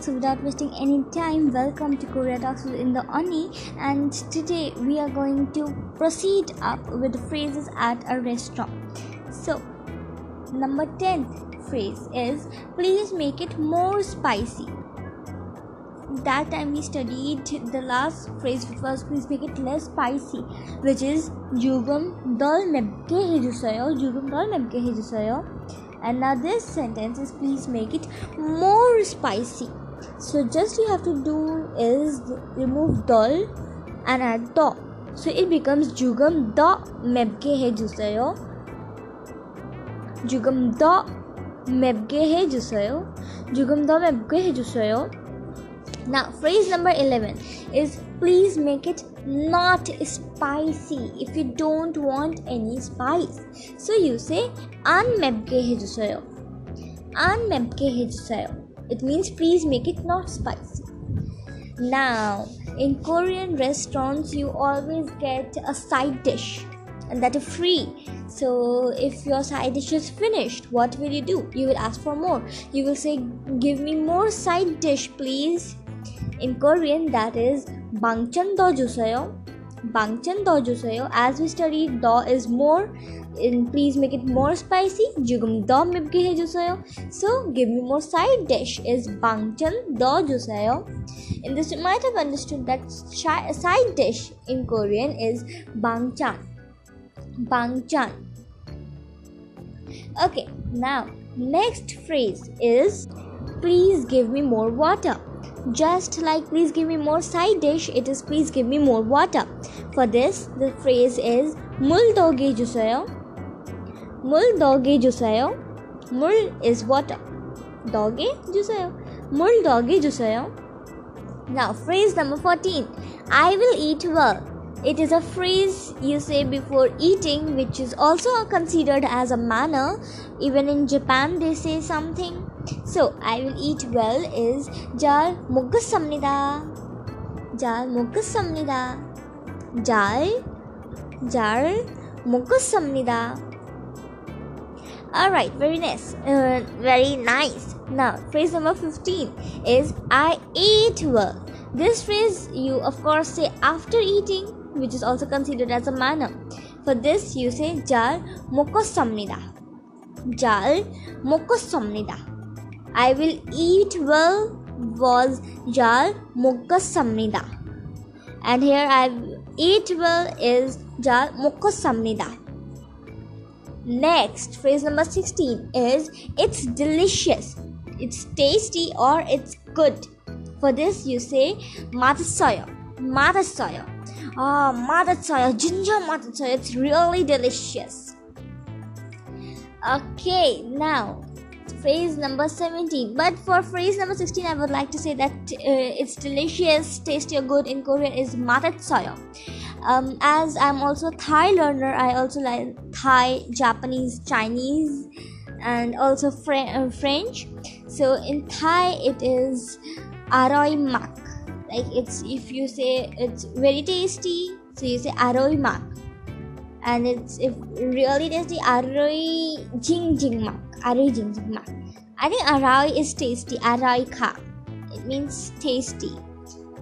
So without wasting any time, welcome to Korea Talks Indo Unnie. And today we are going to proceed up with the phrases at a restaurant. So number 10th phrase is please make it more spicy. That time we studied the last phrase which was please make it less spicy, which is jugum dal mebke hejusayo, jugum dal and now this sentence is please make it more spicy so just you have to do is remove dal and add do so it becomes jugam da mebge he jusayo jugam da mebge he jusayo jugam da mebge he jusayo now phrase number 11 is please make it not spicy if you don't want any spice. So you say anmebke hejusayo. Anmebke hejusayo. It means please make it not spicy. Now, in Korean restaurants, you always get a side dish and that is free. So, if your side dish is finished, what will you do? You will ask for more. You will say, Give me more side dish, please. In Korean, that is bangchan do jusayo. Bangchan do jusayo. As we studied, do is more. In, please make it more spicy. Jugum do he jusayo. So give me more side dish is bangchan do jusayo. In this, you might have understood that side dish in Korean is bangchan. Bangchan. Okay, now next phrase is please give me more water just like please give me more side dish, it is please give me more water. For this, the phrase is mul doge jusayo. Mul doge jusayo. Mul is water. Doge jusayo. Mul doge jusayo. Now, phrase number 14 I will eat well. It is a phrase you say before eating, which is also considered as a manner. Even in Japan, they say something so I will eat well is 잘 먹겠습니다. 잘 먹겠습니다. 잘, 잘 먹겠습니다. Alright, very nice. Uh, very nice. Now, phrase number 15 is I ate well. This phrase you of course say after eating, which is also considered as a manner. For this, you say jar mokosamnida. Jal mokosamnida. I will eat well was jar mokosamnida. And here I eat well is jar mokosamnida. Next, phrase number 16 is it's delicious, it's tasty, or it's good. For this, you say matasoyo. Matasoyo. Ah, Matasaya, ginger Matasaya, it's really delicious. Okay, now phrase number 17 but for phrase number 16 i would like to say that uh, it's delicious tasty or good in korean is matatsoyo um, as i'm also thai learner i also like thai japanese chinese and also Fre- uh, french. So in thai it is aroi mak like it's if you say it's very tasty so you say aroi mak and it's if really tasty aroi jing jing mak Arai jing jing mak. I think arai is tasty. Arai ka. It means tasty.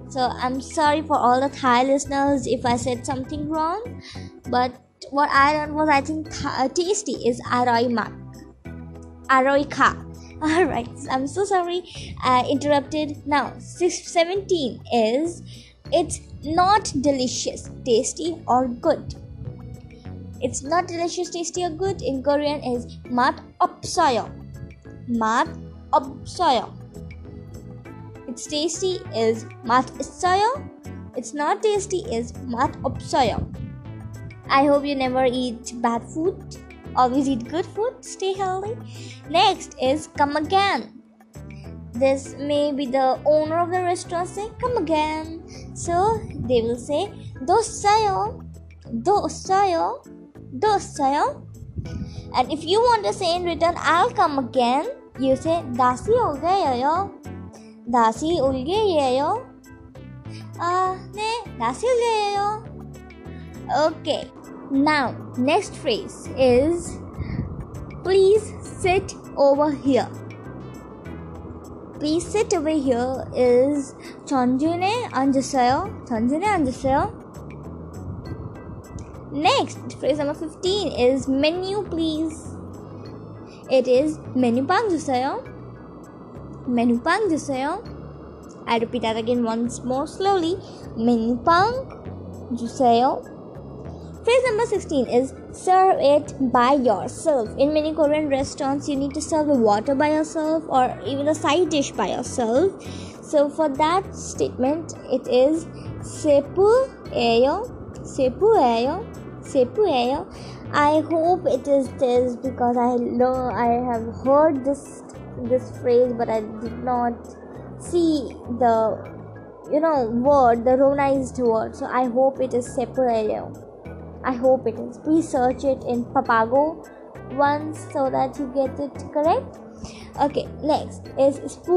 So I'm sorry for all the Thai listeners if I said something wrong. But what I learned was I think th- uh, tasty is arai mak. Arai ka. Alright, I'm so sorry I interrupted. Now, 17 is it's not delicious, tasty, or good. It's not delicious, tasty, or good in Korean is mat opsoyo. Mat opsoyo. It's tasty is mat isoyo. It's not tasty is mat opsoyo. I hope you never eat bad food. Always eat good food. Stay healthy. Next is come again. This may be the owner of the restaurant say come again. So they will say dosayo, dosayo dosayo. And if you want to say in return, I'll come again, you say dasi ho gayo. Dasi ulge yo. Ah, ne, dasi ulge Okay. Now, next phrase is please sit over here. please sit over here is Chanjune Anjasaya. Chanjune Anjasaya. Next, phrase number 15 is menu please. It is menu pang jusayo. Menu pang jusayo. I repeat that again once more slowly. Menu pang jusayo. Phrase number 16 is serve it by yourself. In many Korean restaurants, you need to serve the water by yourself or even a side dish by yourself. So for that statement, it is sepu eyo, sepu eyo, sepu eyo. I hope it is this because I know I have heard this this phrase, but I did not see the you know word, the romanized word. So I hope it is sepu eyo. I hope it is. Please search it in Papago once so that you get it correct. Okay, next is spoon.